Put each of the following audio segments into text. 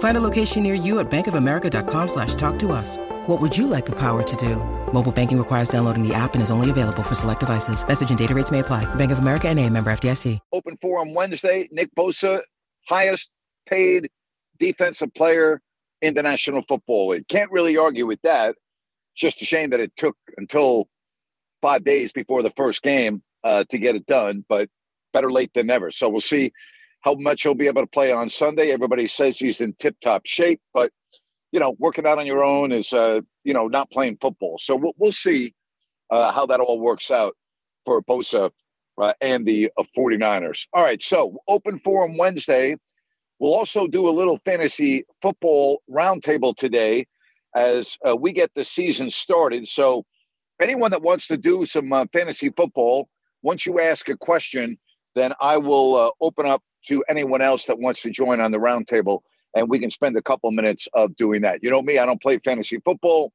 Find a location near you at bankofamerica.com slash talk to us. What would you like the power to do? Mobile banking requires downloading the app and is only available for select devices. Message and data rates may apply. Bank of America and a member FDIC. Open forum Wednesday. Nick Bosa, highest paid defensive player in the National Football League. Can't really argue with that. It's just a shame that it took until five days before the first game uh, to get it done, but better late than never. So we'll see how much he'll be able to play on Sunday. Everybody says he's in tip top shape, but you know, working out on your own is, uh, you know, not playing football. So we'll, we'll see uh, how that all works out for Bosa uh, and the uh, 49ers. All right. So open forum Wednesday. We'll also do a little fantasy football roundtable today as uh, we get the season started. So anyone that wants to do some uh, fantasy football, once you ask a question, then I will uh, open up to anyone else that wants to join on the roundtable and we can spend a couple minutes of doing that. You know me, I don't play fantasy football.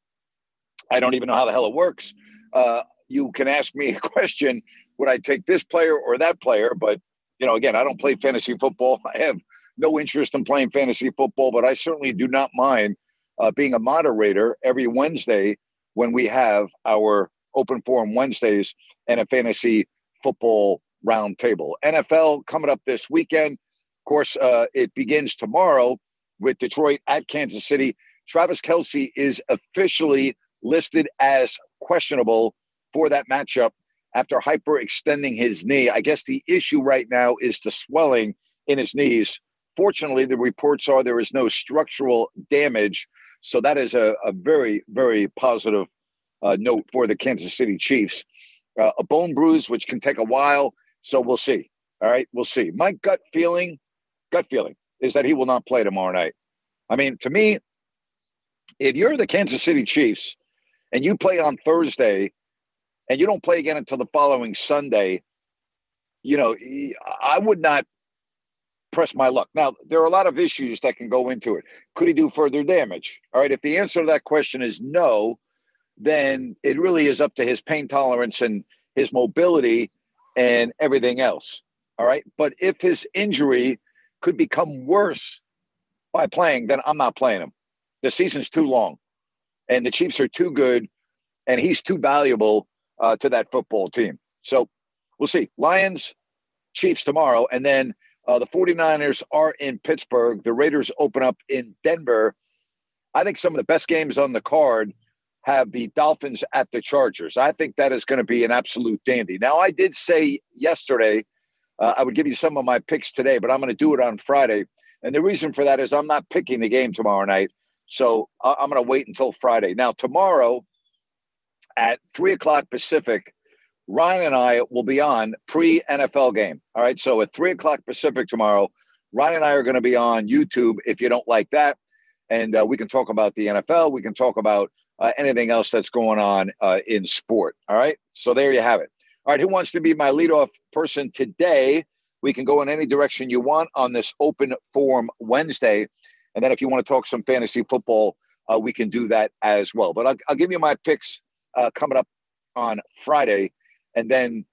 I don't even know how the hell it works. Uh, you can ask me a question: Would I take this player or that player? But you know, again, I don't play fantasy football. I have no interest in playing fantasy football, but I certainly do not mind uh, being a moderator every Wednesday when we have our open forum Wednesdays and a fantasy football roundtable. NFL coming up this weekend. Of course, uh, it begins tomorrow with Detroit at Kansas City. Travis Kelce is officially listed as questionable for that matchup after hyperextending his knee. I guess the issue right now is the swelling in his knees. Fortunately, the reports are there is no structural damage. So that is a, a very, very positive uh, note for the Kansas City Chiefs. Uh, a bone bruise, which can take a while. So we'll see. All right, we'll see. My gut feeling, gut feeling is that he will not play tomorrow night. I mean, to me, if you're the Kansas City Chiefs and you play on Thursday and you don't play again until the following Sunday, you know, I would not press my luck. Now, there are a lot of issues that can go into it. Could he do further damage? All right. If the answer to that question is no, then it really is up to his pain tolerance and his mobility and everything else. All right. But if his injury could become worse by playing, then I'm not playing him. The season's too long, and the Chiefs are too good, and he's too valuable uh, to that football team. So we'll see. Lions, Chiefs tomorrow, and then uh, the 49ers are in Pittsburgh. The Raiders open up in Denver. I think some of the best games on the card have the Dolphins at the Chargers. I think that is going to be an absolute dandy. Now, I did say yesterday uh, I would give you some of my picks today, but I'm going to do it on Friday. And the reason for that is I'm not picking the game tomorrow night. So I'm going to wait until Friday. Now, tomorrow at three o'clock Pacific, Ryan and I will be on pre NFL game. All right. So at three o'clock Pacific tomorrow, Ryan and I are going to be on YouTube if you don't like that. And uh, we can talk about the NFL. We can talk about uh, anything else that's going on uh, in sport. All right. So there you have it. All right, who wants to be my leadoff person today? We can go in any direction you want on this open forum Wednesday. And then if you want to talk some fantasy football, uh, we can do that as well. But I'll, I'll give you my picks uh, coming up on Friday. And then,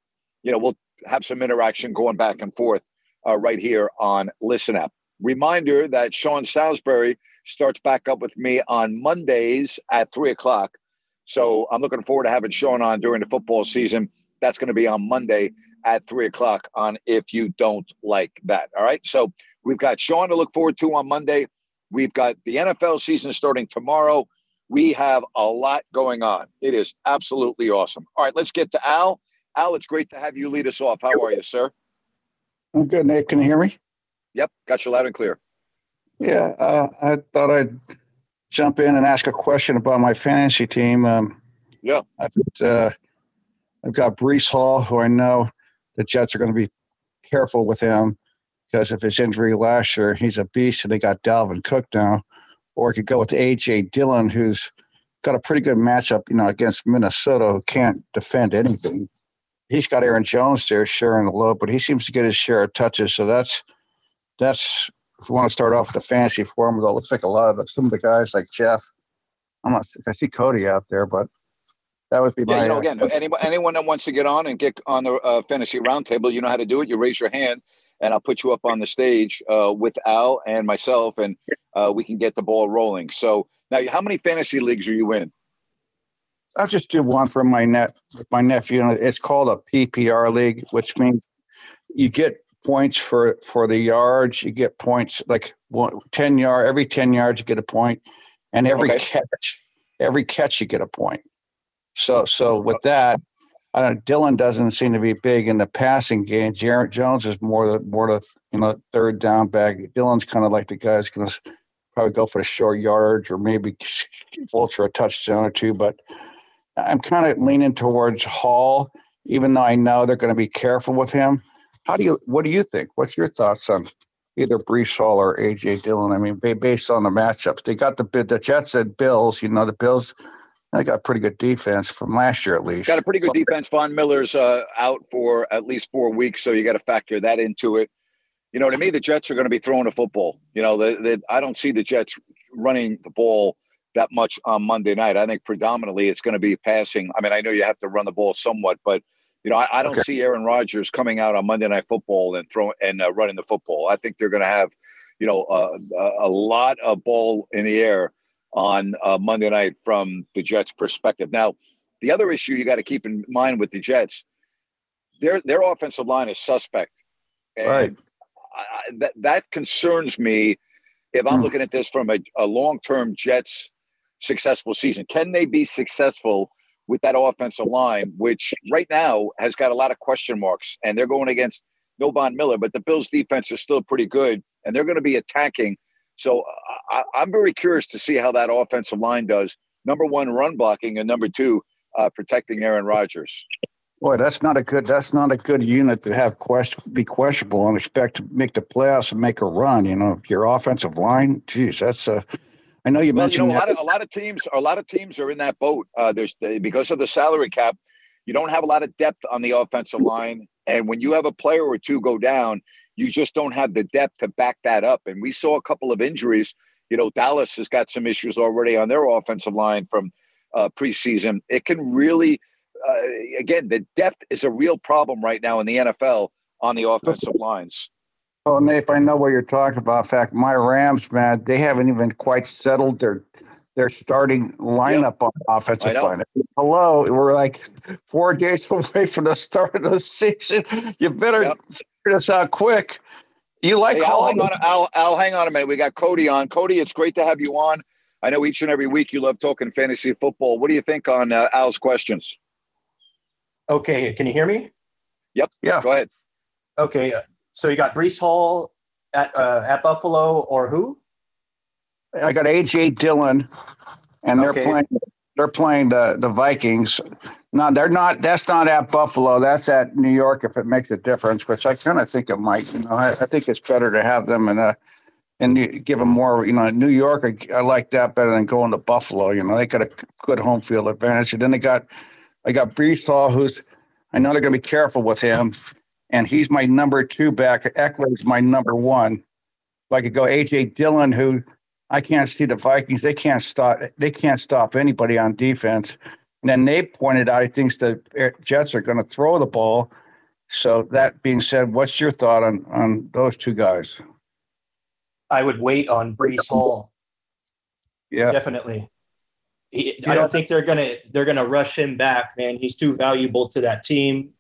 you know, we'll have some interaction going back and forth uh, right here on Listen Up. Reminder that Sean Salisbury starts back up with me on Mondays at three o'clock. So I'm looking forward to having Sean on during the football season. That's going to be on Monday at three o'clock on If You Don't Like That. All right. So we've got Sean to look forward to on Monday. We've got the NFL season starting tomorrow. We have a lot going on. It is absolutely awesome. All right, let's get to Al. Al, it's great to have you lead us off. How are you, sir? I'm good, Nate. Can you hear me? Yep, got you loud and clear. Yeah, uh, I thought I'd jump in and ask a question about my fantasy team. Um, yeah, I've, uh, I've got Breece Hall, who I know the Jets are going to be careful with him because of his injury last year. He's a beast, and they got Dalvin Cook now. Or I could go with AJ Dillon, who's got a pretty good matchup, you know, against Minnesota, who can't defend anything. He's got Aaron Jones there sharing the load, but he seems to get his share of touches. So that's that's if we want to start off with the fantasy formula, it looks like a lot of some of the guys like Jeff. I'm not. I see Cody out there, but that would be yeah, my. You know, again, anyone, anyone that wants to get on and get on the uh, fantasy roundtable, you know how to do it. You raise your hand, and I'll put you up on the stage uh, with Al and myself, and uh, we can get the ball rolling. So now, how many fantasy leagues are you in? I'll just do one for my net my nephew. It's called a PPR league, which means you get points for for the yards. You get points like one, ten yard every ten yards you get a point, and every okay. catch every catch you get a point. So mm. so with that, I don't. Dillon doesn't seem to be big in the passing game. Jarrett Jones is more the more the you know third down back. Dillon's kind of like the guy's going to probably go for the short yardage or maybe vulture a touchdown or two. But I'm kind of leaning towards Hall, even though I know they're going to be careful with him. How do you? What do you think? What's your thoughts on either Breece Hall or AJ Dillon? I mean, based on the matchups, they got the the Jets and Bills. You know, the Bills. They got a pretty good defense from last year, at least. Got a pretty good so, defense. Von Miller's uh, out for at least four weeks, so you got to factor that into it. You know, to me, the Jets are going to be throwing a football. You know, the, the, I don't see the Jets running the ball that much on Monday night. I think predominantly it's going to be passing. I mean, I know you have to run the ball somewhat, but you know, I, I don't okay. see Aaron Rodgers coming out on Monday Night Football and throwing and uh, running the football. I think they're going to have, you know, uh, a lot of ball in the air on uh, Monday night from the Jets' perspective. Now, the other issue you got to keep in mind with the Jets, their their offensive line is suspect, and right. I, that that concerns me. If I'm mm. looking at this from a, a long term Jets successful season, can they be successful? With that offensive line, which right now has got a lot of question marks, and they're going against no Von Miller, but the Bills' defense is still pretty good, and they're going to be attacking. So I, am very curious to see how that offensive line does. Number one, run blocking, and number two, uh, protecting Aaron Rodgers. Boy, that's not a good. That's not a good unit to have question be questionable and expect to make the playoffs and make a run. You know, your offensive line, geez, that's a I know you well, mentioned you know, a lot of a lot of teams. A lot of teams are in that boat. Uh, there's because of the salary cap. You don't have a lot of depth on the offensive line, and when you have a player or two go down, you just don't have the depth to back that up. And we saw a couple of injuries. You know, Dallas has got some issues already on their offensive line from uh, preseason. It can really, uh, again, the depth is a real problem right now in the NFL on the offensive lines. Oh, Nate, I know what you're talking about. In fact, my Rams, man, they haven't even quite settled their their starting lineup yep. on offensive line. Hello, we're like four days away from the start of the season. You better yep. figure this out quick. You like hey, Al, hang on, Al, Al, hang on a minute. We got Cody on. Cody, it's great to have you on. I know each and every week you love talking fantasy football. What do you think on uh, Al's questions? Okay, can you hear me? Yep. Yeah. Go ahead. Okay, so you got Breece Hall at uh, at Buffalo or who? I got AJ Dillon, and they're okay. playing. They're playing the the Vikings. No, they're not. That's not at Buffalo. That's at New York. If it makes a difference, which I kind of think it might. You know, I, I, think it's better to have them in a and give them more. You know, New York. I, I like that better than going to Buffalo. You know, they got a good home field advantage. And then they got, I got Breece Hall, who's I know they're going to be careful with him and he's my number two back. Ekeler's my number one. If I could go AJ Dillon, who I can't see the Vikings. They can't stop. They can't stop anybody on defense. And then they pointed out he thinks the Jets are going to throw the ball. So that being said, what's your thought on on those two guys? I would wait on Breece Hall. Yeah, definitely. He, I don't think they're gonna they're gonna rush him back, man. He's too valuable to that team.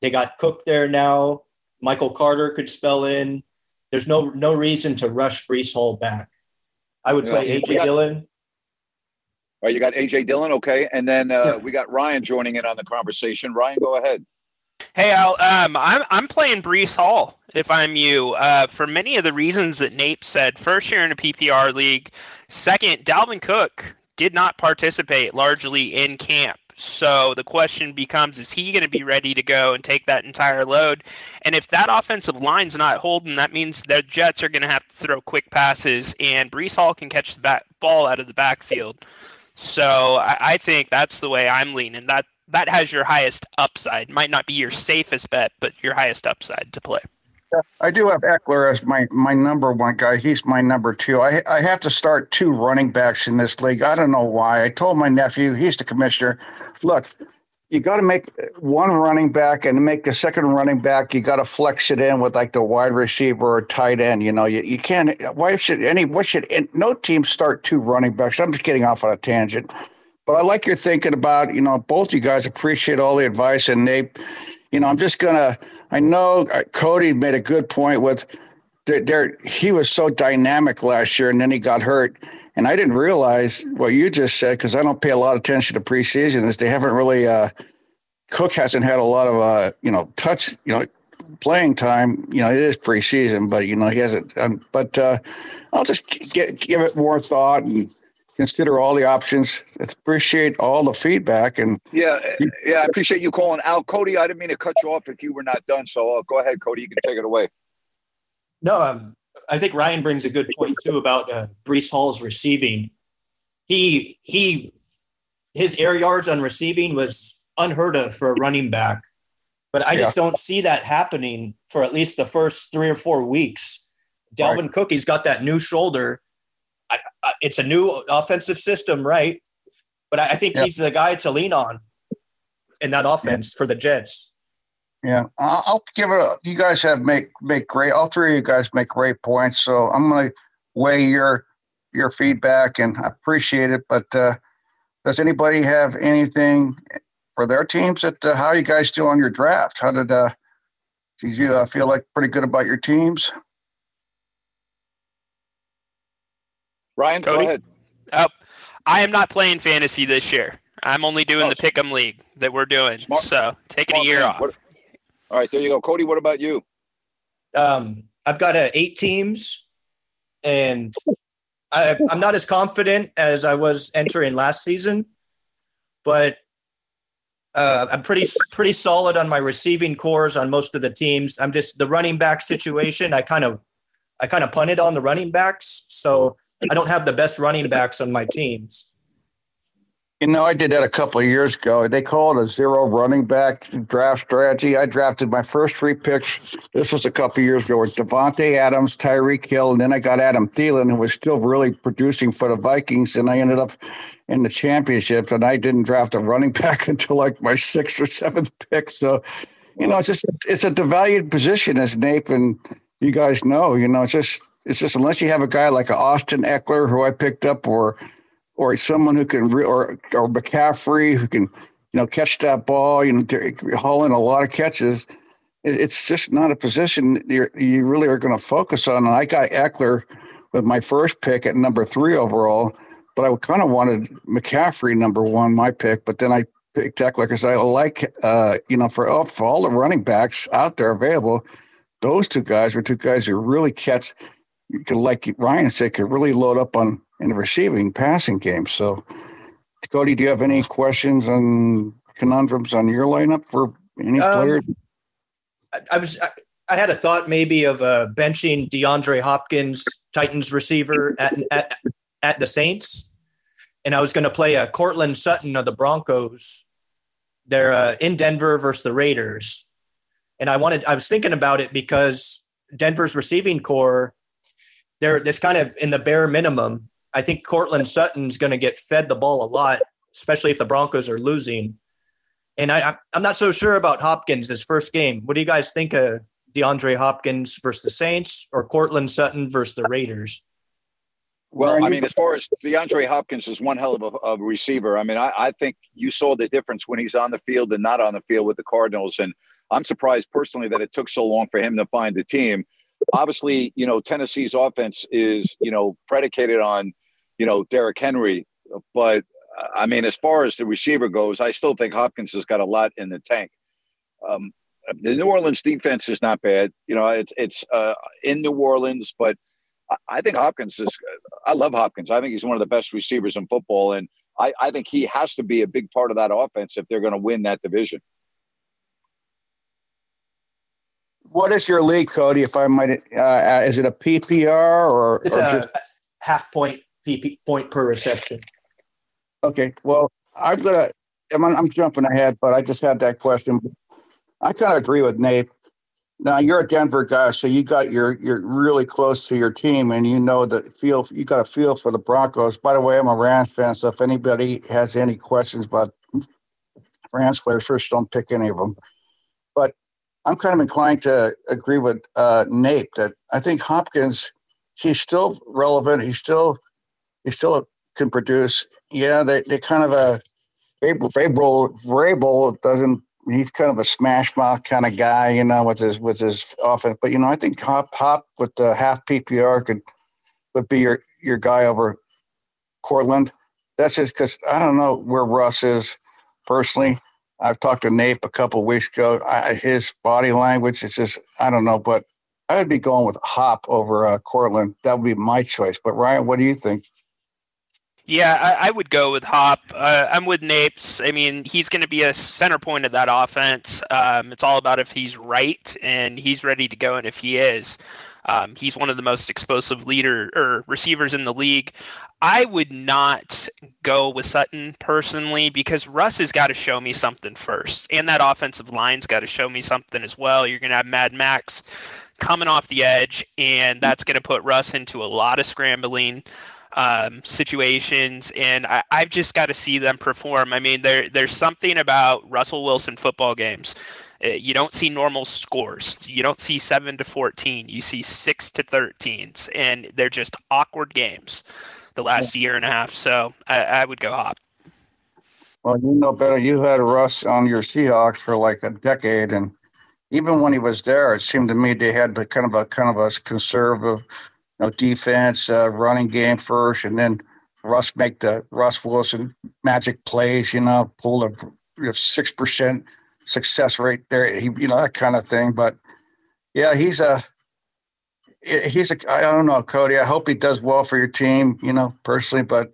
They got Cook there now. Michael Carter could spell in. There's no no reason to rush Breece Hall back. I would play AJ got, Dillon. All right, you got AJ Dillon, okay, and then uh, we got Ryan joining in on the conversation. Ryan, go ahead. Hey Al, um, I'm I'm playing Breece Hall if I'm you. Uh, for many of the reasons that Nape said, first year in a PPR league. Second, Dalvin Cook did not participate largely in camp. So the question becomes is he going to be ready to go and take that entire load? And if that offensive line's not holding, that means the Jets are going to have to throw quick passes, and Breece Hall can catch the back, ball out of the backfield. So I, I think that's the way I'm leaning. That that has your highest upside. Might not be your safest bet, but your highest upside to play. I do have Ekeler as my, my number one guy. He's my number two. I I have to start two running backs in this league. I don't know why. I told my nephew, he's the commissioner, look, you got to make one running back and make the second running back, you got to flex it in with like the wide receiver or tight end. You know, you, you can't, why should any, what should, no team start two running backs? I'm just getting off on a tangent. But I like your thinking about, you know, both you guys appreciate all the advice and Nate, you know, I'm just to, I know uh, Cody made a good point with there. He was so dynamic last year, and then he got hurt. And I didn't realize what you just said because I don't pay a lot of attention to preseason. Is they haven't really uh, Cook hasn't had a lot of uh, you know touch you know playing time. You know it is preseason, but you know he hasn't. Um, but uh, I'll just get, give it more thought and consider all the options. Appreciate all the feedback and yeah, yeah. I appreciate you calling Al Cody. I didn't mean to cut you off if you were not done. So uh, go ahead, Cody. You can take it away. No, um, I think Ryan brings a good point too about uh, Breece Hall's receiving. He he, his air yards on receiving was unheard of for a running back, but I yeah. just don't see that happening for at least the first three or four weeks. Dalvin right. Cook, he's got that new shoulder I, I, it's a new offensive system, right? But I, I think he's the guy to lean on in that offense for the Jets. Yeah, I'll give it. A, you guys have make make great. All three of you guys make great points. So I'm going to weigh your your feedback and I appreciate it. But uh, does anybody have anything for their teams? That uh, how you guys do on your draft? How did uh, did you uh, feel like pretty good about your teams? Ryan, Cody? go ahead. Oh, I am not playing fantasy this year. I'm only doing oh, the pick'em league that we're doing. Smart, so taking a year man. off. What, all right, there you go, Cody. What about you? Um, I've got uh, eight teams, and I, I'm not as confident as I was entering last season, but uh, I'm pretty pretty solid on my receiving corps on most of the teams. I'm just the running back situation. I kind of I kind of punted on the running backs, so I don't have the best running backs on my teams. You know, I did that a couple of years ago. They call it a zero running back draft strategy. I drafted my first three picks. This was a couple of years ago with Davante Adams, Tyreek Hill, and then I got Adam Thielen, who was still really producing for the Vikings. And I ended up in the championship, and I didn't draft a running back until like my sixth or seventh pick. So, you know, it's just it's a devalued position, as Nathan you guys know, you know, it's just it's just unless you have a guy like Austin Ekeler who I picked up, or or someone who can re- or or McCaffrey who can you know catch that ball, you know, haul in a lot of catches. It, it's just not a position you you really are going to focus on. And I got Ekeler with my first pick at number three overall, but I kind of wanted McCaffrey number one, my pick, but then I picked Ekeler because I like uh, you know for for all the running backs out there available those two guys were two guys who really catch, you could, like Ryan said, could really load up on in the receiving passing game. So, Cody, do you have any questions on conundrums on your lineup for any um, players? I, I was. I, I, had a thought maybe of uh, benching DeAndre Hopkins, Titans receiver at at, at the Saints, and I was going to play a Courtland Sutton of the Broncos. They're uh, in Denver versus the Raiders and I wanted, I was thinking about it because Denver's receiving corps, they're that's kind of in the bare minimum. I think Courtland Sutton's going to get fed the ball a lot, especially if the Broncos are losing. And I, I'm not so sure about Hopkins this first game. What do you guys think of DeAndre Hopkins versus the Saints or Courtland Sutton versus the Raiders? Well, I mean, as far as DeAndre Hopkins is one hell of a, a receiver. I mean, I, I, think you saw the difference when he's on the field and not on the field with the Cardinals. And I'm surprised personally that it took so long for him to find the team. Obviously, you know, Tennessee's offense is, you know, predicated on, you know, Derrick Henry. But I mean, as far as the receiver goes, I still think Hopkins has got a lot in the tank. Um, the New Orleans defense is not bad. You know, it's it's uh, in New Orleans, but I think Hopkins is. I love Hopkins. I think he's one of the best receivers in football, and I, I think he has to be a big part of that offense if they're going to win that division. What is your league, Cody? If I might, uh, is it a PPR or it's or a just, half point PP point per reception. okay? Well, I'm gonna. I'm, I'm jumping ahead, but I just had that question. I kind of agree with Nate. Now you're a Denver guy, so you got your you're really close to your team, and you know the feel. You got a feel for the Broncos. By the way, I'm a Rams fan, so if anybody has any questions about Rams players, first don't pick any of them. I'm kind of inclined to agree with uh, Nate that I think Hopkins, he's still relevant. He's still he still can produce. Yeah, they they kind of a Vrabel Vrabel doesn't he's kind of a smash mouth kind of guy, you know, with his with his offense. But you know, I think Hop Hop with the half PPR could would be your your guy over Courtland. That's just because I don't know where Russ is personally. I've talked to Nate a couple weeks ago. I, his body language, it's just I don't know, but I would be going with Hop over uh, Courtland. That would be my choice. But Ryan, what do you think? Yeah, I, I, would go with Hop. Uh, I'm with Napes. I mean, he's going to be a center point of that offense. Um, it's all about if he's right and he's ready to go, and if he is, um, he's one of the most explosive leader or receivers in the league. I would not go with Sutton personally because Russ has got to show me something first, and that offensive line's got to show me something as well. You're going to have Mad Max coming off the edge, and that's going to put Russ into a lot of scrambling um, situations, and I, have just got to see them perform. I mean, there there's something about Russell Wilson football games. Uh, you don't see normal scores. You don't see seven to fourteen. You see six to thirteens, and they're just awkward games. The last year and a half, so I, I would go Hop. Well, you know better. You had Russ on your Seahawks for like a decade, and even when he was there, it seemed to me they had the kind of a kind of a conservative know, defense, uh, running game first, and then Russ make the Russ Wilson magic plays. You know, pull a six percent success rate there. He, you know, that kind of thing. But yeah, he's a he's a. I don't know, Cody. I hope he does well for your team. You know, personally, but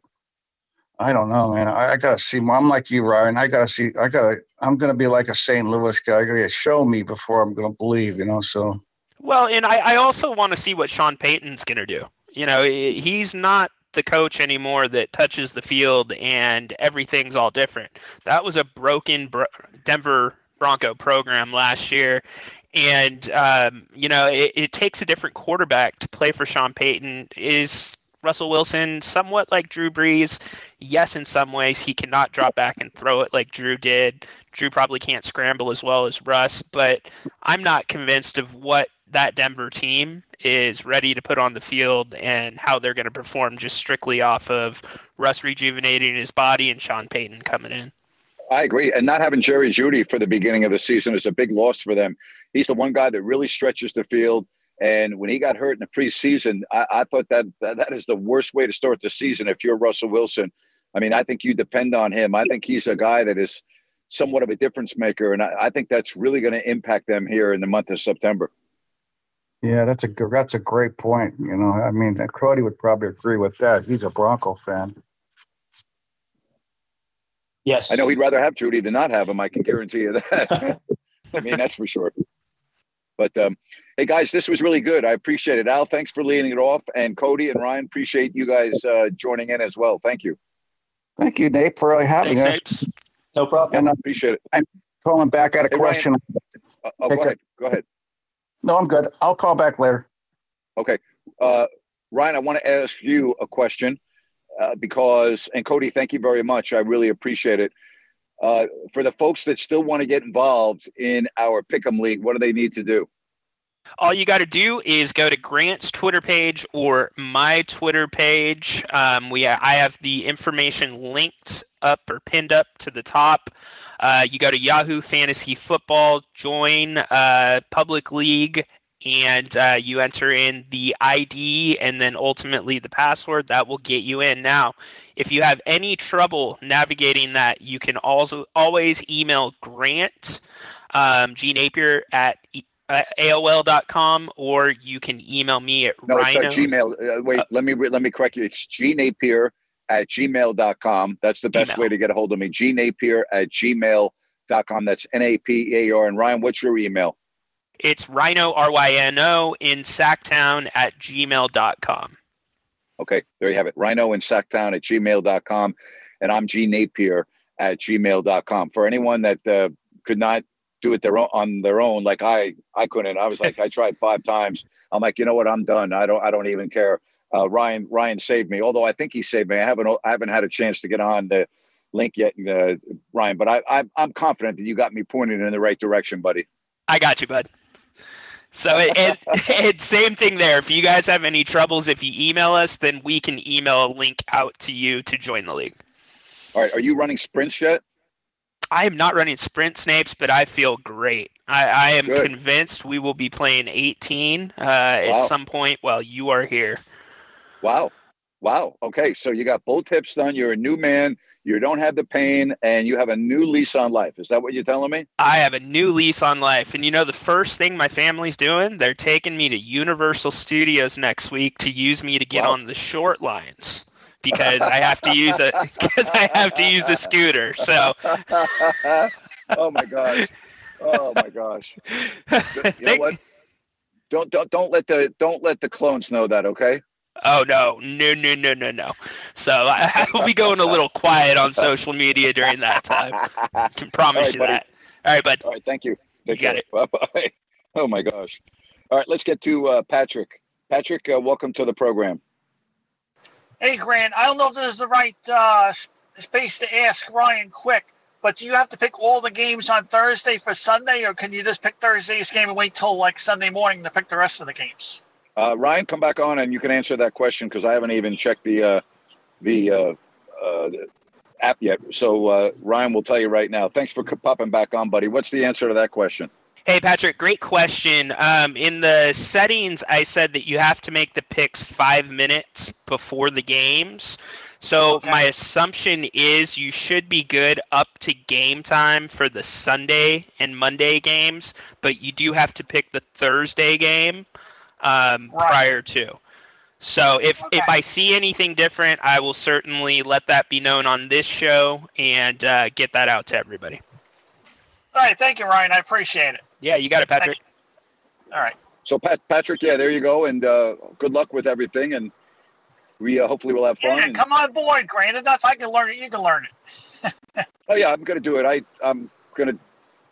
I don't know, man. I, I gotta see. I'm like you, Ryan. I gotta see. I gotta. I'm gonna be like a St. Louis guy. I gotta show me before I'm gonna believe. You know, so. Well, and I, I also want to see what Sean Payton's to do. You know, he's not the coach anymore that touches the field and everything's all different. That was a broken Denver Bronco program last year. And, um, you know, it, it, takes a different quarterback to play for Sean Payton. Is Russell Wilson somewhat like Drew Brees? Yes, in some ways. He cannot drop back and throw it like Drew did. Drew probably can't scramble as well as Russ, but I'm not convinced of what that Denver team is ready to put on the field and how they're going to perform just strictly off of Russ rejuvenating his body and Sean Payton coming in. I agree. And not having Jerry Jeudy for the beginning of the season is a big loss for them. He's the one guy that really stretches the field. And when he got hurt in the preseason, I, I thought that, that that is the worst way to start the season if you're Russell Wilson. I mean, I think you depend on him. I think he's a guy that is somewhat of a difference maker. And I, I think that's really going to impact them here in the month of September. Yeah, that's a that's a great point. You know, I mean, Cody would probably agree with that. He's a Bronco fan. Yes, I know he'd rather have Jeudy than not have him. I can guarantee you that. I mean, that's for sure. But um, hey, guys, this was really good. I appreciate it. Al, thanks for leading it off, and Cody and Ryan, appreciate you guys uh, joining in as well. Thank you. Thank you, Nate, for having thanks, us. Nate. No problem. And I appreciate it. I'm calling back at a hey, question. Uh, oh, go ahead. Go ahead. No, I'm good. I'll call back later. Okay. Uh, Ryan, I want to ask you a question uh, because, and Cody, thank you very much. I really appreciate it. Uh, for the folks that still want to get involved in our Pick'em League, what do they need to do? All you got to do is go to Grant's Twitter page or my Twitter page. Um, we I have the information linked up or pinned up to the top. Uh, you go to Yahoo Fantasy Football, join uh, Public League, and uh, you enter in the ID and then ultimately the password. That will get you in. Now, if you have any trouble navigating that, you can also always email Grant um, G Napier at uh, AOL.com, or you can email me at no, Ryno. it's Gmail. Uh, wait, uh, let me let me correct you. It's G Napier at gmail.com. That's the best way to get a hold of me. G Napier at gmail.com. That's N A P A R. And Ryan, what's your email? It's Ryno R Y N O in Sacktown at gmail.com. Okay, there you have it. Ryno in Sacktown at gmail.com. And I'm G Napier at gmail.com. For anyone that uh, could not do it their own on their own, like I I couldn't. I was like, I tried five times. I'm like, you know what? I'm done. I don't I don't even care. Uh, Ryan Ryan saved me. Although I think he saved me. I haven't I haven't had a chance to get on the link yet, uh, Ryan. But I, I I'm confident that you got me pointed in the right direction, buddy. I got you, bud. So it, it, same thing there. If you guys have any troubles, if you email us, then we can email a link out to you to join the league. All right. Are you running sprints yet? I am not running sprint snapes, but I feel great. I, I am Good. convinced we will be playing 18 uh, wow. at some point while you are here. Wow. Wow. Okay. So you got both hips done. You're a new man. You don't have the pain and you have a new lease on life. Is that what you're telling me? I have a new lease on life. And you know, the first thing my family's doing, they're taking me to Universal Studios next week to use me to get wow. on the short lines because I have to use a because I have to use a scooter. So Oh my gosh. Oh my gosh. You know what? Don't don't don't let the don't let the clones know that, okay? Oh no, no, no, no, no, no. So I, will be going a little quiet on social media during that time. I can promise right, you buddy. that. All right, bud. All right, thank you. Take you got it. Bye bye. Oh my gosh. All right, let's get to uh, Patrick. Patrick, uh, welcome to the program. Hey, Grant. I don't know if this is the right uh, space to ask Ryan quick, but do you have to pick all the games on Thursday for Sunday, or can you just pick Thursday's game and wait till like Sunday morning to pick the rest of the games? Uh, Ryan, come back on and you can answer that question because I haven't even checked the uh, the, uh, uh app yet. So uh, Ryan will tell you right now. Thanks for popping back on, buddy. What's the answer to that question? Hey, Patrick, great question. Um, in the settings, I said that you have to make the picks five minutes before the games. So okay. my assumption is you should be good up to game time for the Sunday and Monday games, but you do have to pick the Thursday game um, right. prior to. So if okay. if I see anything different, I will certainly let that be known on this show and uh, get that out to everybody. All right, thank you, Ryan. I appreciate it. Yeah, you got it, Patrick. All right. So, Pat, Patrick, yeah, there you go, and uh, good luck with everything, and we uh, hopefully will have fun. Yeah, come on board, Granted, That's I can learn it. You can learn it. oh yeah, I'm gonna do it. I I'm gonna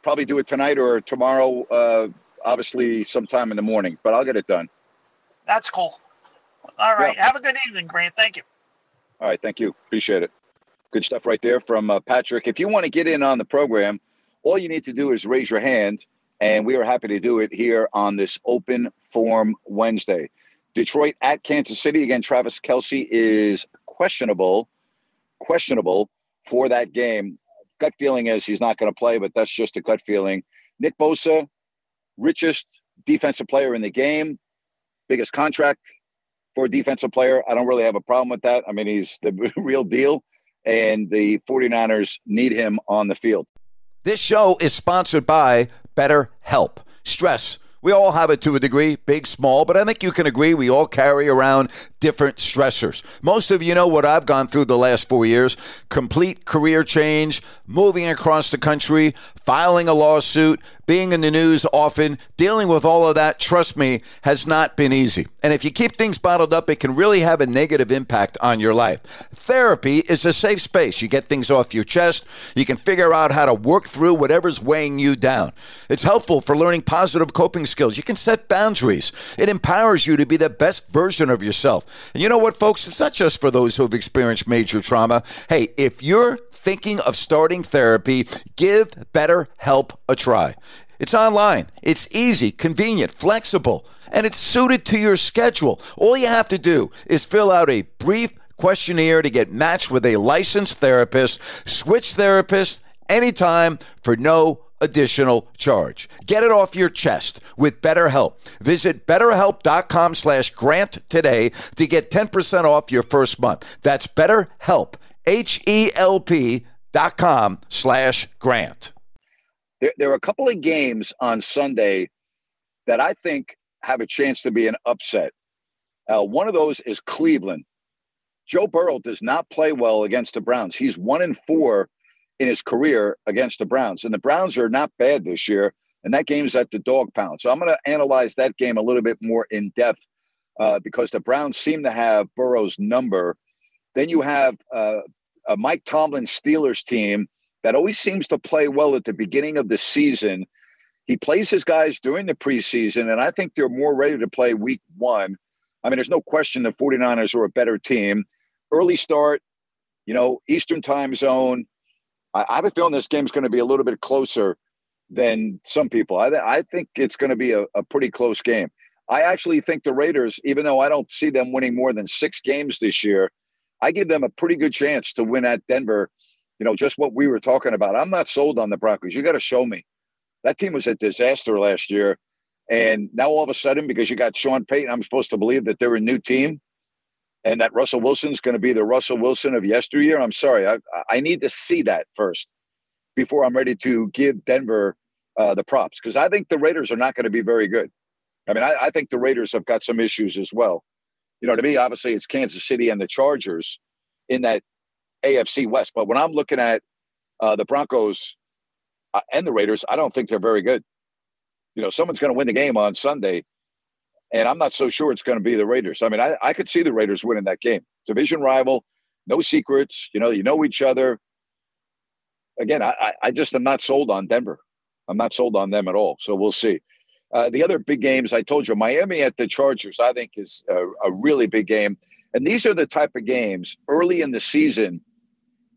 probably do it tonight or tomorrow. Uh, obviously sometime in the morning, but I'll get it done. That's cool. All right. Yeah. Have a good evening, Grant. Thank you. All right. Thank you. Appreciate it. Good stuff right there from uh, Patrick. If you want to get in on the program, all you need to do is raise your hand, and we are happy to do it here on this open form Wednesday. Detroit at Kansas City. Again, Travis Kelce is questionable, questionable for that game. Gut feeling is he's not going to play, but that's just a gut feeling. Nick Bosa richest defensive player in the game, biggest contract for a defensive player. I don't really have a problem with that. I mean, he's the real deal, and the 49ers need him on the field. This show is sponsored by BetterHelp. Stress. We all have it to a degree, big, small, but I think you can agree we all carry around different stressors. Most of you know what I've gone through the last four years complete career change, moving across the country, filing a lawsuit, being in the news often, dealing with all of that, trust me, has not been easy. And if you keep things bottled up, it can really have a negative impact on your life. Therapy is a safe space. You get things off your chest, you can figure out how to work through whatever's weighing you down. It's helpful for learning positive coping skills. You can set boundaries, it empowers you to be the best version of yourself. And you know what, folks? It's not just for those who have experienced major trauma. Hey, if you're thinking of starting therapy, give BetterHelp a try. It's online, it's easy, convenient, flexible, and it's suited to your schedule. All you have to do is fill out a brief questionnaire to get matched with a licensed therapist, switch therapists anytime for no additional charge. Get it off your chest with BetterHelp. Visit betterhelp.com slash grant today to get 10% off your first month. That's BetterHelp, H-E-L-P dot com slash grant. there, there are a couple of games on Sunday that I think have a chance to be an upset. Uh, one of those is Cleveland. Joe Burrow does not play well against the Browns. He's one in four in his career against the Browns, and the Browns are not bad this year. And that game's at the dog pound. So I'm going to analyze that game a little bit more in depth uh, because the Browns seem to have Burrow's number. Then you have uh, a Mike Tomlin Steelers team that always seems to play well at the beginning of the season. He plays his guys during the preseason, and I think they're more ready to play week one. I mean, there's no question the 49ers are a better team. Early start, you know, Eastern time zone. I, I have a feeling this game's going to be a little bit closer than some people. I, I think it's going to be a, a pretty close game. I actually think the Raiders, even though I don't see them winning more than six games this year, I give them a pretty good chance to win at Denver. You know, just what we were talking about. I'm not sold on the Broncos. You got to show me. That team was a disaster last year. And now all of a sudden, because you got Sean Payton, I'm supposed to believe that they're a new team and that Russell Wilson's going to be the Russell Wilson of yesteryear. I'm sorry. I, I need to see that first before I'm ready to give Denver uh, the props because I think the Raiders are not going to be very good. I mean, I, I, think the Raiders have got some issues as well. You know, to me, obviously, it's Kansas City and the Chargers in that AFC West. But when I'm looking at uh, the Broncos uh, and the Raiders, I don't think they're very good. You know, someone's going to win the game on Sunday, and I'm not so sure it's going to be the Raiders. I mean, I, I could see the Raiders winning that game. Division rival, no secrets. You know, you know each other. Again, I, I just am not sold on Denver. I'm not sold on them at all. So we'll see. Uh, the other big games I told you, Miami at the Chargers, I think is a, a really big game. And these are the type of games early in the season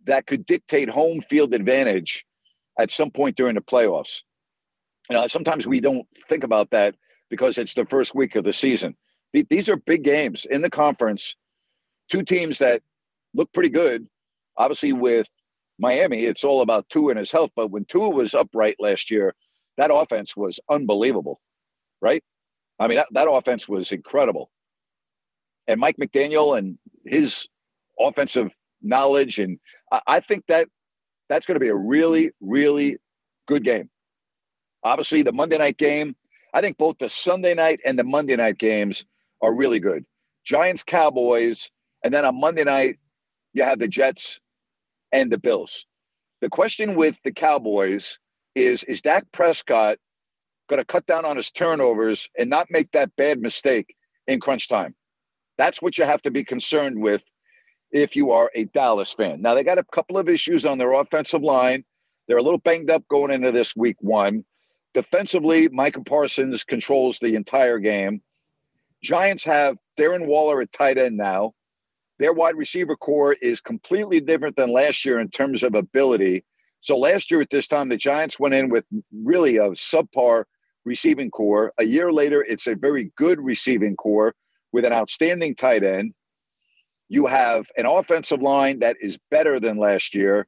that could dictate home field advantage at some point during the playoffs. You know, sometimes we don't think about that because it's the first week of the season. These are big games in the conference. Two teams that look pretty good. Obviously, with Miami, it's all about Tua and his health. But when Tua was upright last year, that offense was unbelievable, right? I mean, that, that offense was incredible. And Mike McDaniel and his offensive knowledge, and I, I think that that's going to be a really, really good game. Obviously, the Monday night game, I think both the Sunday night and the Monday night games are really good. Giants, Cowboys, and then on Monday night, you have the Jets and the Bills. The question with the Cowboys is is Dak Prescott going to cut down on his turnovers and not make that bad mistake in crunch time? That's what you have to be concerned with if you are a Dallas fan. Now, they got a couple of issues on their offensive line. They're a little banged up going into this week one. Defensively, Micah Parsons controls the entire game. Giants have Darren Waller at tight end now. Their wide receiver corps is completely different than last year in terms of ability. So last year at this time, the Giants went in with really a subpar receiving corps. A year later, it's a very good receiving corps with an outstanding tight end. You have an offensive line that is better than last year.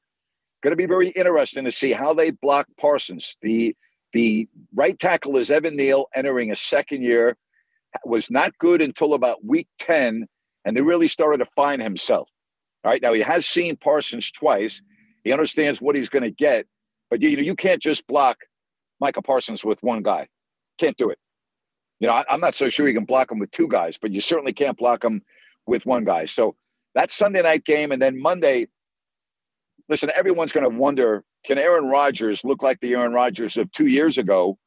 Going to be very interesting to see how they block Parsons. The the right tackle is Evan Neal entering a second year. Was not good until about week 10, and they really started to find himself. All right. Now he has seen Parsons twice. He understands what he's going to get, but you know you can't just block Micah Parsons with one guy. Can't do it. You know, I, am not so sure you can block him with two guys, but you certainly can't block him with one guy. So that Sunday night game, and then Monday. Listen, everyone's going to wonder: Can Aaron Rodgers look like the Aaron Rodgers of two years ago,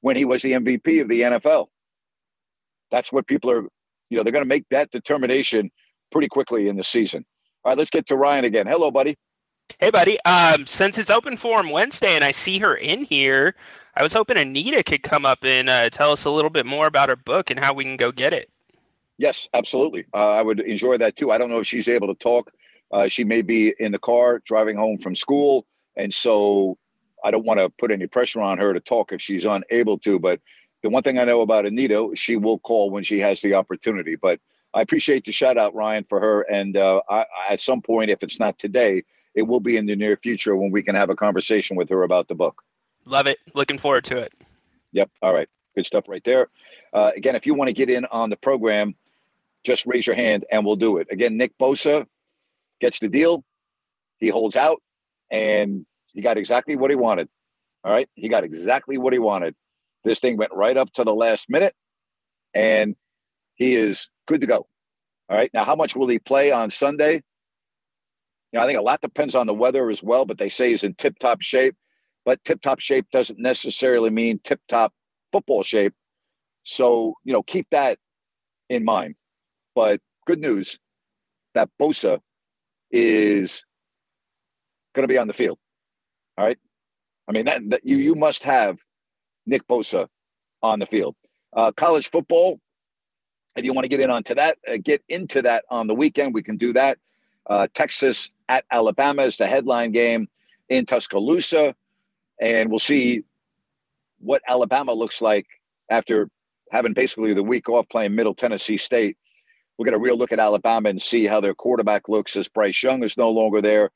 when he was the MVP of the NFL? That's what people are. You know, they're going to make that determination pretty quickly in the season. All right, let's get to Ryan again. Hello, buddy. Hey, buddy. Um, since it's open forum Wednesday and I see her in here, I was hoping Anita could come up and uh, tell us a little bit more about her book and how we can go get it. Yes, absolutely. Uh, I would enjoy that too. I don't know if she's able to talk. Uh, she may be in the car driving home from school. And so I don't want to put any pressure on her to talk if she's unable to. But the one thing I know about Anita, she will call when she has the opportunity. But I appreciate the shout out, Ryan, for her. And uh, I, at some point, if it's not today, it will be in the near future when we can have a conversation with her about the book. Love it. Looking forward to it. Yep. All right. Good stuff right there. Uh, again, if you want to get in on the program, just raise your hand and we'll do it. Again, Nick Bosa gets the deal. He holds out and he got exactly what he wanted. All right. He got exactly what he wanted. This thing went right up to the last minute, and he is good to go. All right. Now, how much will he play on Sunday? You know, I think a lot depends on the weather as well, but they say he's in tip top shape. But tip top shape doesn't necessarily mean tip top football shape. So, you know, keep that in mind. But good news that Bosa is going to be on the field. All right. I mean, that, that you you must have Nick Bosa on the field. Uh, college football. If you want to get in onto that, uh, get into that on the weekend. We can do that. Uh, Texas at Alabama is the headline game in Tuscaloosa, and we'll see what Alabama looks like after having basically the week off playing Middle Tennessee State. We'll get a real look at Alabama and see how their quarterback looks as Bryce Young is no longer there,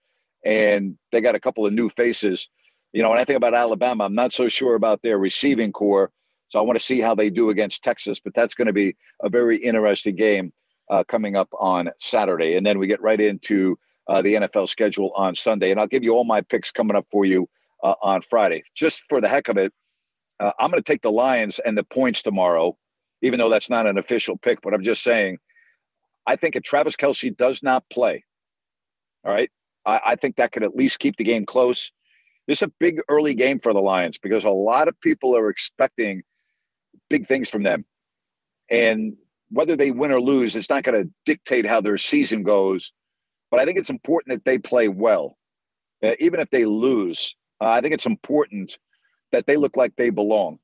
and they got a couple of new faces. You know, when I think about Alabama, I'm not so sure about their receiving corps. So I want to see how they do against Texas, but that's going to be a very interesting game uh, coming up on Saturday. And then we get right into uh, the NFL schedule on Sunday. And I'll give you all my picks coming up for you uh, on Friday. Just for the heck of it, uh, I'm going to take the Lions and the points tomorrow, even though that's not an official pick, but I'm just saying, I think if Travis Kelce does not play, all right, I, I think that could at least keep the game close. This is a big early game for the Lions because a lot of people are expecting big things from them. And whether they win or lose, it's not going to dictate how their season goes. But I think it's important that they play well. Uh, even if they lose, uh, I think it's important that they look like they belong.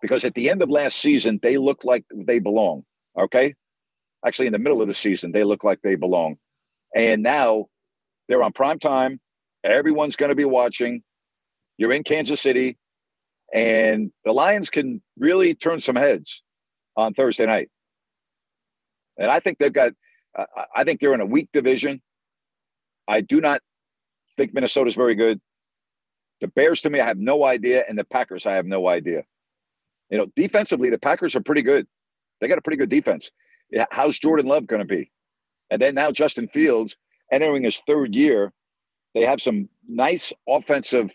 Because at the end of last season, they look like they belong. Okay. Actually, in the middle of the season, they look like they belong. And now they're on prime time. Everyone's going to be watching. You're in Kansas City, and the Lions can really turn some heads on Thursday night. And I think they've got, uh, I think they're in a weak division. I do not think Minnesota's very good. The Bears, to me, I have no idea, and the Packers, I have no idea. You know, defensively, the Packers are pretty good. They got a pretty good defense. How's Jordan Love going to be? And then now Justin Fields entering his third year they have some nice offensive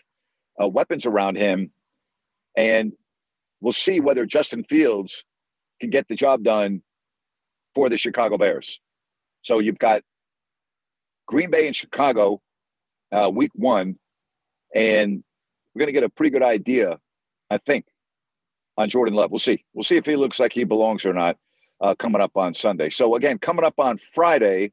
uh, weapons around him, and we'll see whether Justin Fields can get the job done for the Chicago Bears. So you've got Green Bay and Chicago, uh, week one, and we're going to get a pretty good idea, I think, on Jordan Love. We'll see. We'll see if he looks like he belongs or not uh, coming up on Sunday. So again, coming up on Friday,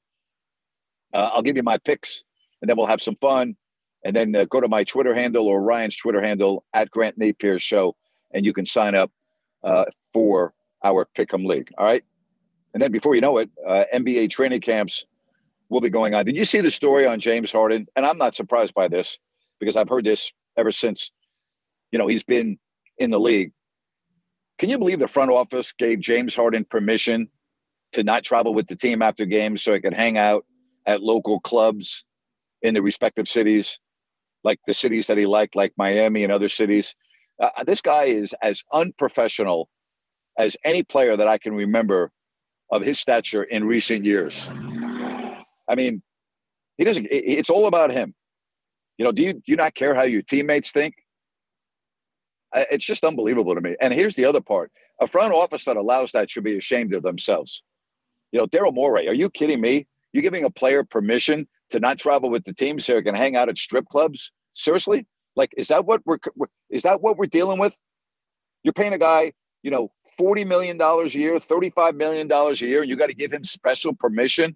uh, I'll give you my picks and then we'll have some fun. And then uh, go to my Twitter handle or Ryan's Twitter handle at Grant Napear Show, and you can sign up uh, for our Pick'em League. All right. And then before you know it, uh, NBA training camps will be going on. Did you see the story on James Harden? And I'm not surprised by this because I've heard this ever since, you know, he's been in the league. Can you believe the front office gave James Harden permission to not travel with the team after games so he could hang out at local clubs in the respective cities, like the cities that he liked, like Miami and other cities. Uh, this guy is as unprofessional as any player that I can remember of his stature in recent years. I mean, he doesn't. It's all about him. You know, do you do you not care how your teammates think? It's just unbelievable to me. And here's the other part: a front office that allows that should be ashamed of themselves. You know, Daryl Morey, are you kidding me? You giving a player permission to not travel with the team so they can hang out at strip clubs? Seriously? Like, is that what we're is that what we're dealing with? You're paying a guy, you know, forty million dollars a year, thirty-five million dollars a year, and you got to give him special permission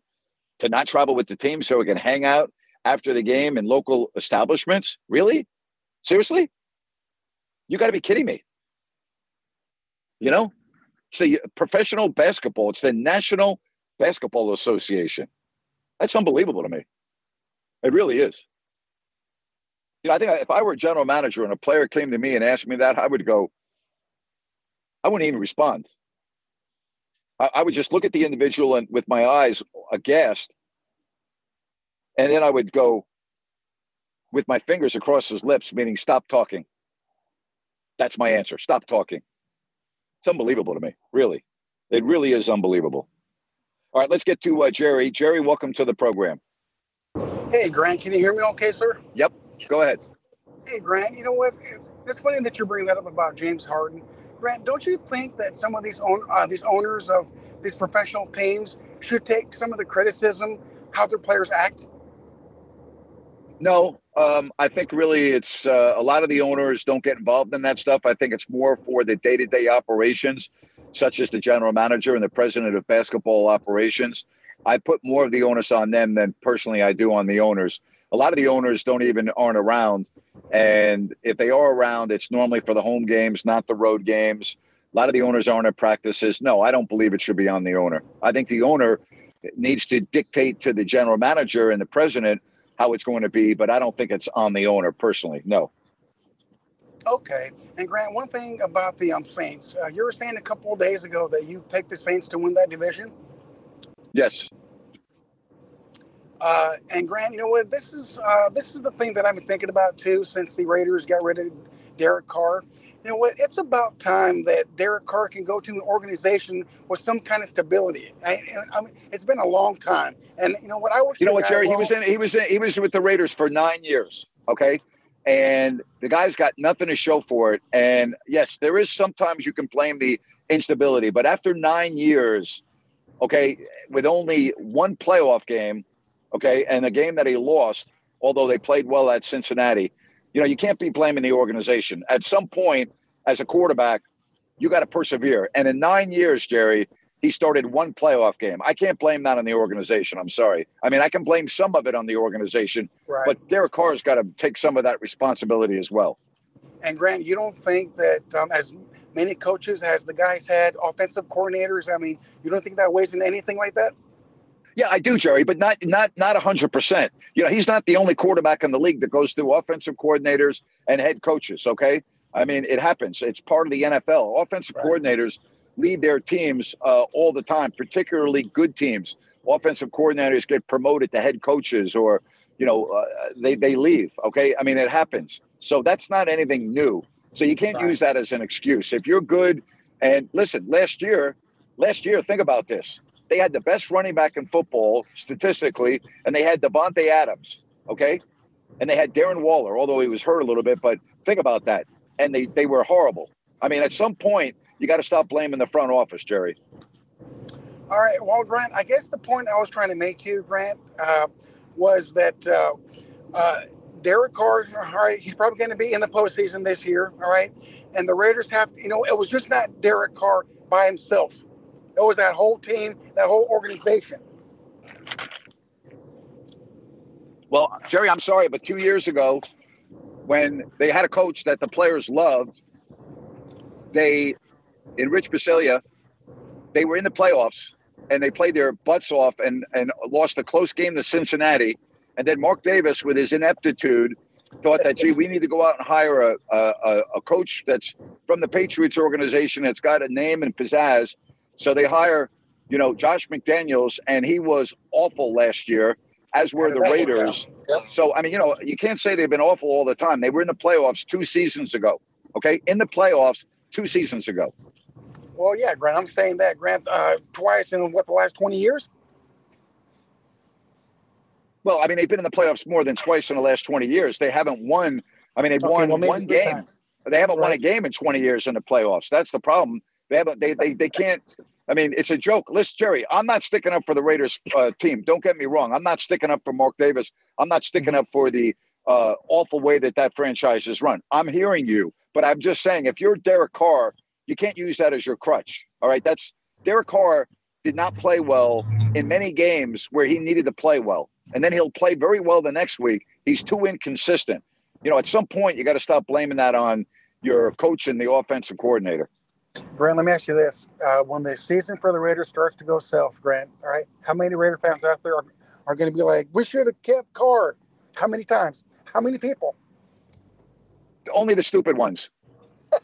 to not travel with the team so he can hang out after the game in local establishments? Really? Seriously? You got to be kidding me. You know, it's the professional basketball. It's the National Basketball Association. That's unbelievable to me. It really is. You know, I think if I were a general manager and a player came to me and asked me that, I would go, I wouldn't even respond. I, I would just look at the individual and with my eyes aghast. And then I would go with my fingers across his lips, meaning stop talking. That's my answer. Stop talking. It's unbelievable to me, really. It really is unbelievable. All right, let's get to uh, Jerry. Jerry, welcome to the program. Hey, Grant, can you hear me okay, sir? Yep, go ahead. Hey, Grant, you know what? It's, it's funny that you bring that up about James Harden. Grant, don't you think that some of these own, uh, these owners of these professional teams should take some of the criticism how their players act? No, um, I think really it's uh, a lot of the owners don't get involved in that stuff. I think it's more for the day to day operations, such as the general manager and the president of basketball operations. I put more of the onus on them than personally I do on the owners. A lot of the owners don't even aren't around, and if they are around, it's normally for the home games, not the road games. A lot of the owners aren't at practices. No, I don't believe it should be on the owner. I think the owner needs to dictate to the general manager and the president how it's going to be, but I don't think it's on the owner personally. No. Okay. And Grant, one thing about the um, Saints, uh, you were saying a couple of days ago that you picked the Saints to win that division. Yes. Uh, and Grant, you know what? This is uh, this is the thing that I've been thinking about too since the Raiders got rid of Derek Carr. You know what? It's about time that Derek Carr can go to an organization with some kind of stability. I, I mean, it's been a long time, and you know what? I wish. You know what, Jerry? He was in. He was in. He was with the Raiders for nine years. Okay, and the guy's got nothing to show for it. And yes, there is sometimes you can blame the instability, but after nine years, okay, with only one playoff game, okay, and a game that he lost, although they played well at Cincinnati you know, you can't be blaming the organization. At some point, as a quarterback, you got to persevere. And in nine years, Jerry, he started one playoff game. I can't blame that on the organization. I'm sorry. I mean, I can blame some of it on the organization, right. but Derek Carr's got to take some of that responsibility as well. And Grant, you don't think that um, as many coaches as the guys had offensive coordinators, I mean, you don't think that weighs in anything like that? Yeah, I do, Jerry, but not not not hundred percent. You know, he's not the only quarterback in the league that goes through offensive coordinators and head coaches. Okay, I mean, it happens. It's part of the NFL. Offensive right. coordinators lead their teams uh, all the time, particularly good teams. Offensive coordinators get promoted to head coaches, or you know, uh, they they leave. Okay, I mean, it happens. So that's not anything new. So you can't right. use that as an excuse. If you're good, and listen, last year, last year, think about this they had the best running back in football statistically, and they had Davante Adams, okay? And they had Darren Waller, although he was hurt a little bit, but think about that. And they, they were horrible. I mean, at some point, you got to stop blaming the front office, Jerry. All right. Well, Grant, I guess the point I was trying to make you, Grant, uh, was that uh, uh, Derek Carr, all right, he's probably going to be in the postseason this year, all right? And the Raiders have, you know, it was just not Derek Carr by himself. It was that whole team, that whole organization. Well, Jerry, I'm sorry, but two years ago, when they had a coach that the players loved, they, in Rich Bisaccia, they were in the playoffs and they played their butts off and, and lost a close game to Cincinnati. And then Mark Davis, with his ineptitude, thought that, gee, we need to go out and hire a, a, a coach that's from the Patriots organization that's got a name and pizzazz so they hire, you know, Josh McDaniels, and he was awful last year, as were the Raiders. Yep. So, I mean, you know, you can't say they've been awful all the time. They were in the playoffs two seasons ago. Okay. In the playoffs two seasons ago. Well, yeah, Grant, I'm saying that, Grant, uh, twice in what, the last 20 years? Well, I mean, they've been in the playoffs more than twice in the last 20 years. They haven't won. I mean, they've okay, won well, one game. Times. They haven't right. won a game in 20 years in the playoffs. That's the problem. They haven't. They they they can't. I mean, it's a joke. Listen, Jerry, I'm not sticking up for the Raiders uh, team. Don't get me wrong. I'm not sticking up for Mark Davis. I'm not sticking up for the uh, awful way that that franchise is run. I'm hearing you, but I'm just saying, if you're Derek Carr, you can't use that as your crutch. All right, that's Derek Carr did not play well in many games where he needed to play well, and then he'll play very well the next week. He's too inconsistent. You know, at some point, you got to stop blaming that on your coach and the offensive coordinator. Grant, let me ask you this: uh, When the season for the Raiders starts to go south, Grant, all right, how many Raider fans out there are, are going to be like, "We should have kept Carr"? How many times? How many people? Only the stupid ones.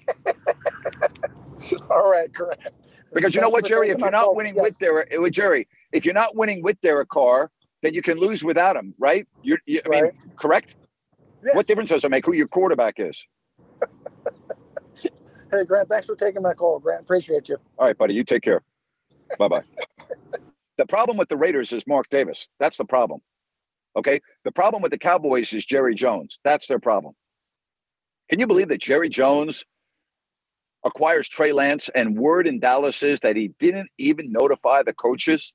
all right, Grant. Because you know what, Jerry? If you're not winning yes. with Derek, with Jerry, if you're not winning with Derek Carr, then you can lose without him, right? You're, you, I right. mean, correct? Yes. What difference does it make who your quarterback is? Hey, Grant, thanks for taking my call, Grant. Appreciate you. All right, buddy. You take care. bye bye. the problem with the Raiders is Mark Davis. That's the problem. Okay. The problem with the Cowboys is Jerry Jones. That's their problem. Can you believe that Jerry Jones acquires Trey Lance and word in Dallas is that he didn't even notify the coaches?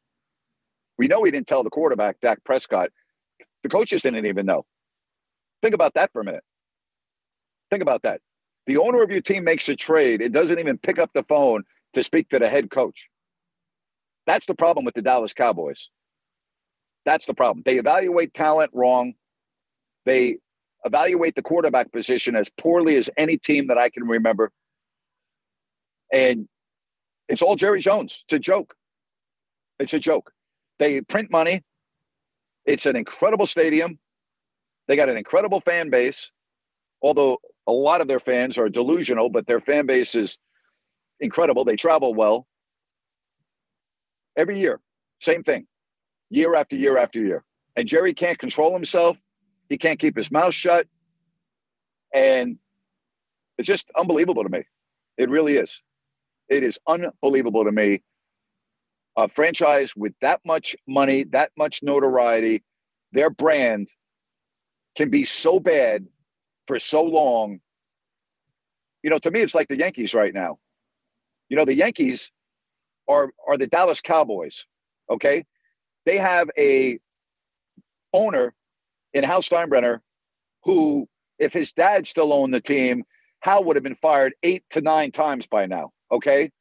We know he didn't tell the quarterback, Dak Prescott. The coaches didn't even know. Think about that for a minute. Think about that. The owner of your team makes a trade. It doesn't even pick up the phone to speak to the head coach. That's the problem with the Dallas Cowboys. That's the problem. They evaluate talent wrong. They evaluate the quarterback position as poorly as any team that I can remember. And it's all Jerry Jones. It's a joke. It's a joke. They print money. It's an incredible stadium. They got an incredible fan base, although a lot of their fans are delusional, but their fan base is incredible. They travel well. Every year, same thing, year after year after year. And Jerry can't control himself. He can't keep his mouth shut. And it's just unbelievable to me. It really is. It is unbelievable to me. A franchise with that much money, that much notoriety, their brand can be so bad for so long. You know, to me, it's like the Yankees right now. You know, the Yankees are are the Dallas Cowboys. Okay, they have a owner in Hal Steinbrenner who, if his dad still owned the team, Hal would have been fired eight to nine times by now. Okay,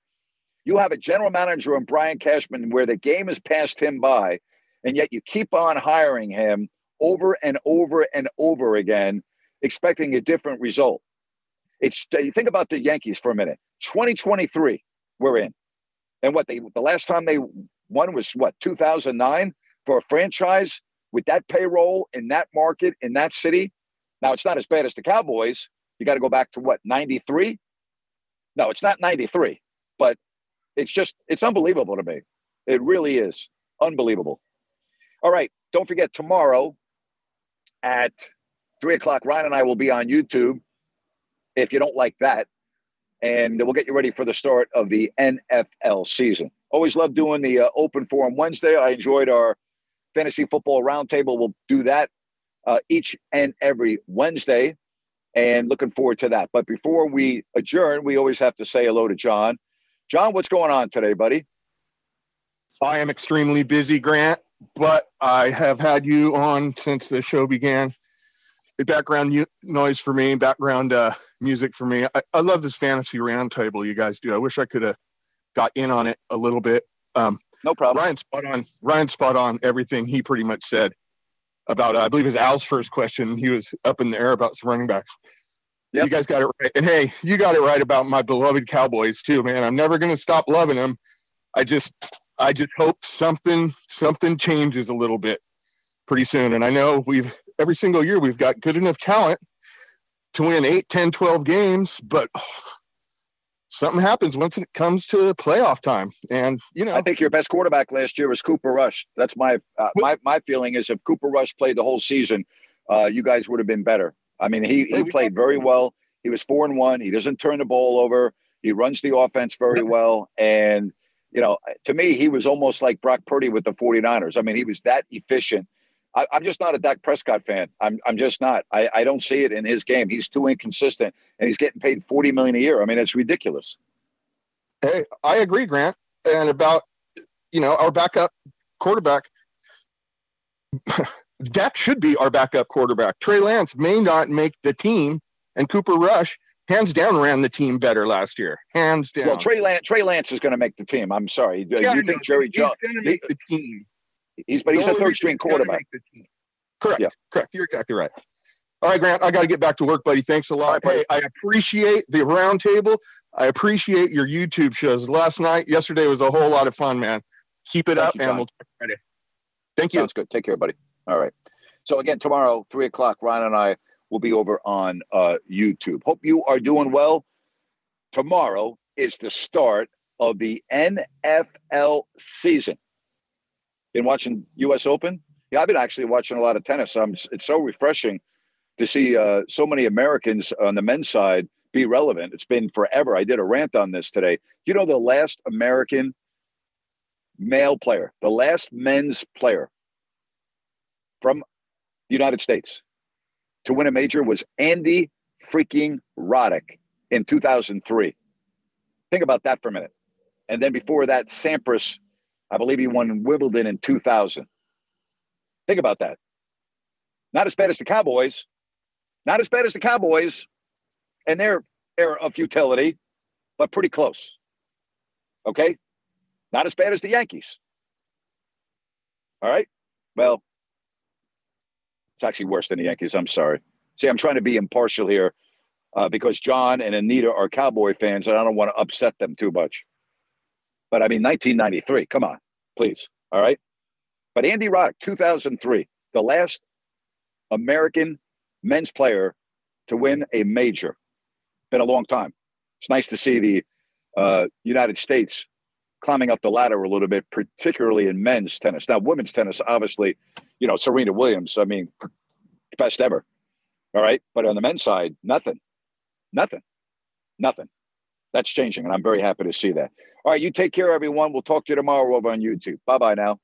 you have a general manager in Brian Cashman where the game has passed him by, and yet you keep on hiring him over and over and over again, expecting a different result. It's you think about the Yankees for a minute. 2023, we're in. And what they the last time they won was what 2009 for a franchise with that payroll in that market in that city. Now it's not as bad as the Cowboys. You got to go back to what 93? No, it's not 93, but it's just it's unbelievable to me. It really is unbelievable. All right, don't forget tomorrow at three o'clock. Ryan and I will be on YouTube. If you don't like that, and we'll get you ready for the start of the NFL season. Always love doing the uh, open forum Wednesday. I enjoyed our fantasy football roundtable. We'll do that uh, each and every Wednesday, and looking forward to that. But before we adjourn, we always have to say hello to John. John, what's going on today, buddy? I am extremely busy, Grant, but I have had you on since the show began. Background noise for me, background uh, music for me. I, I love this fantasy roundtable you guys do. I wish I could have got in on it a little bit. Um, no problem. Ryan spot on. Ryan spot on everything he pretty much said about. Uh, I believe it was Al's first question. He was up in the air about some running backs. Yep. You guys got it right. And hey, you got it right about my beloved Cowboys too, man. I'm never going to stop loving them. I just, I just hope something, something changes a little bit pretty soon. And I know we've every single year we've got good enough talent to win 8, 10, 12 games, but oh, something happens once it comes to playoff time. And you know, I think your best quarterback last year was Cooper Rush. That's my uh, my my feeling is if Cooper Rush played the whole season, uh, you guys would have been better. I mean, he he played very well. He was four and one. He doesn't turn the ball over. He runs the offense very well. And you know, to me, he was almost like Brock Purdy with the 49ers. I mean, he was that efficient. I, am just not a Dak Prescott fan. I'm I'm just not. I, I don't see it in his game. He's too inconsistent, and he's getting paid 40 million a year. I mean, it's ridiculous. Hey, I agree, Grant. And about you know our backup quarterback. Dak should be our backup quarterback. Trey Lance may not make the team, and Cooper Rush hands down ran the team better last year. Hands down. Well, Trey Lance, Trey Lance is going to make the team. I'm sorry. Yeah, you think Jerry Jones? He's going to make the team. He's but he's a third string quarterback. Correct. Yeah. Correct. You're exactly right. All right, Grant. I got to get back to work, buddy. Thanks a lot. Right, hey, I appreciate the roundtable. I appreciate your YouTube shows. Last night, yesterday was a whole lot of fun, man. Keep it Thank up, you, and we'll talk Friday. Thank you. Sounds good. Take care, buddy. All right. So again, tomorrow, three o'clock, Ryan and I will be over on uh, YouTube. Hope you are doing well. Tomorrow is the start of the NFL season. Been watching U.S. Open? Yeah, I've been actually watching a lot of tennis. I'm, it's so refreshing to see uh, so many Americans on the men's side be relevant. It's been forever. I did a rant on this today. You know, the last American male player, the last men's player from the United States to win a major was Andy freaking Roddick in 2003. Think about that for a minute. And then before that, Sampras, I believe he won Wimbledon in 2000. Think about that. Not as bad as the Cowboys. Not as bad as the Cowboys and their era of futility, but pretty close. Okay? Not as bad as the Yankees. All right? Well, it's actually worse than the Yankees. I'm sorry. See, I'm trying to be impartial here uh, because John and Anita are Cowboy fans, and I don't want to upset them too much. But I mean, 1993, come on, please. All right. But Andy Roddick, 2003, the last American men's player to win a major. Been a long time. It's nice to see the uh, United States climbing up the ladder a little bit, particularly in men's tennis. Now, women's tennis, obviously, you know, Serena Williams, I mean, best ever. All right. But on the men's side, nothing, nothing, nothing. That's changing. And I'm very happy to see that. All right. You take care, everyone. We'll talk to you tomorrow over on YouTube. Bye bye now.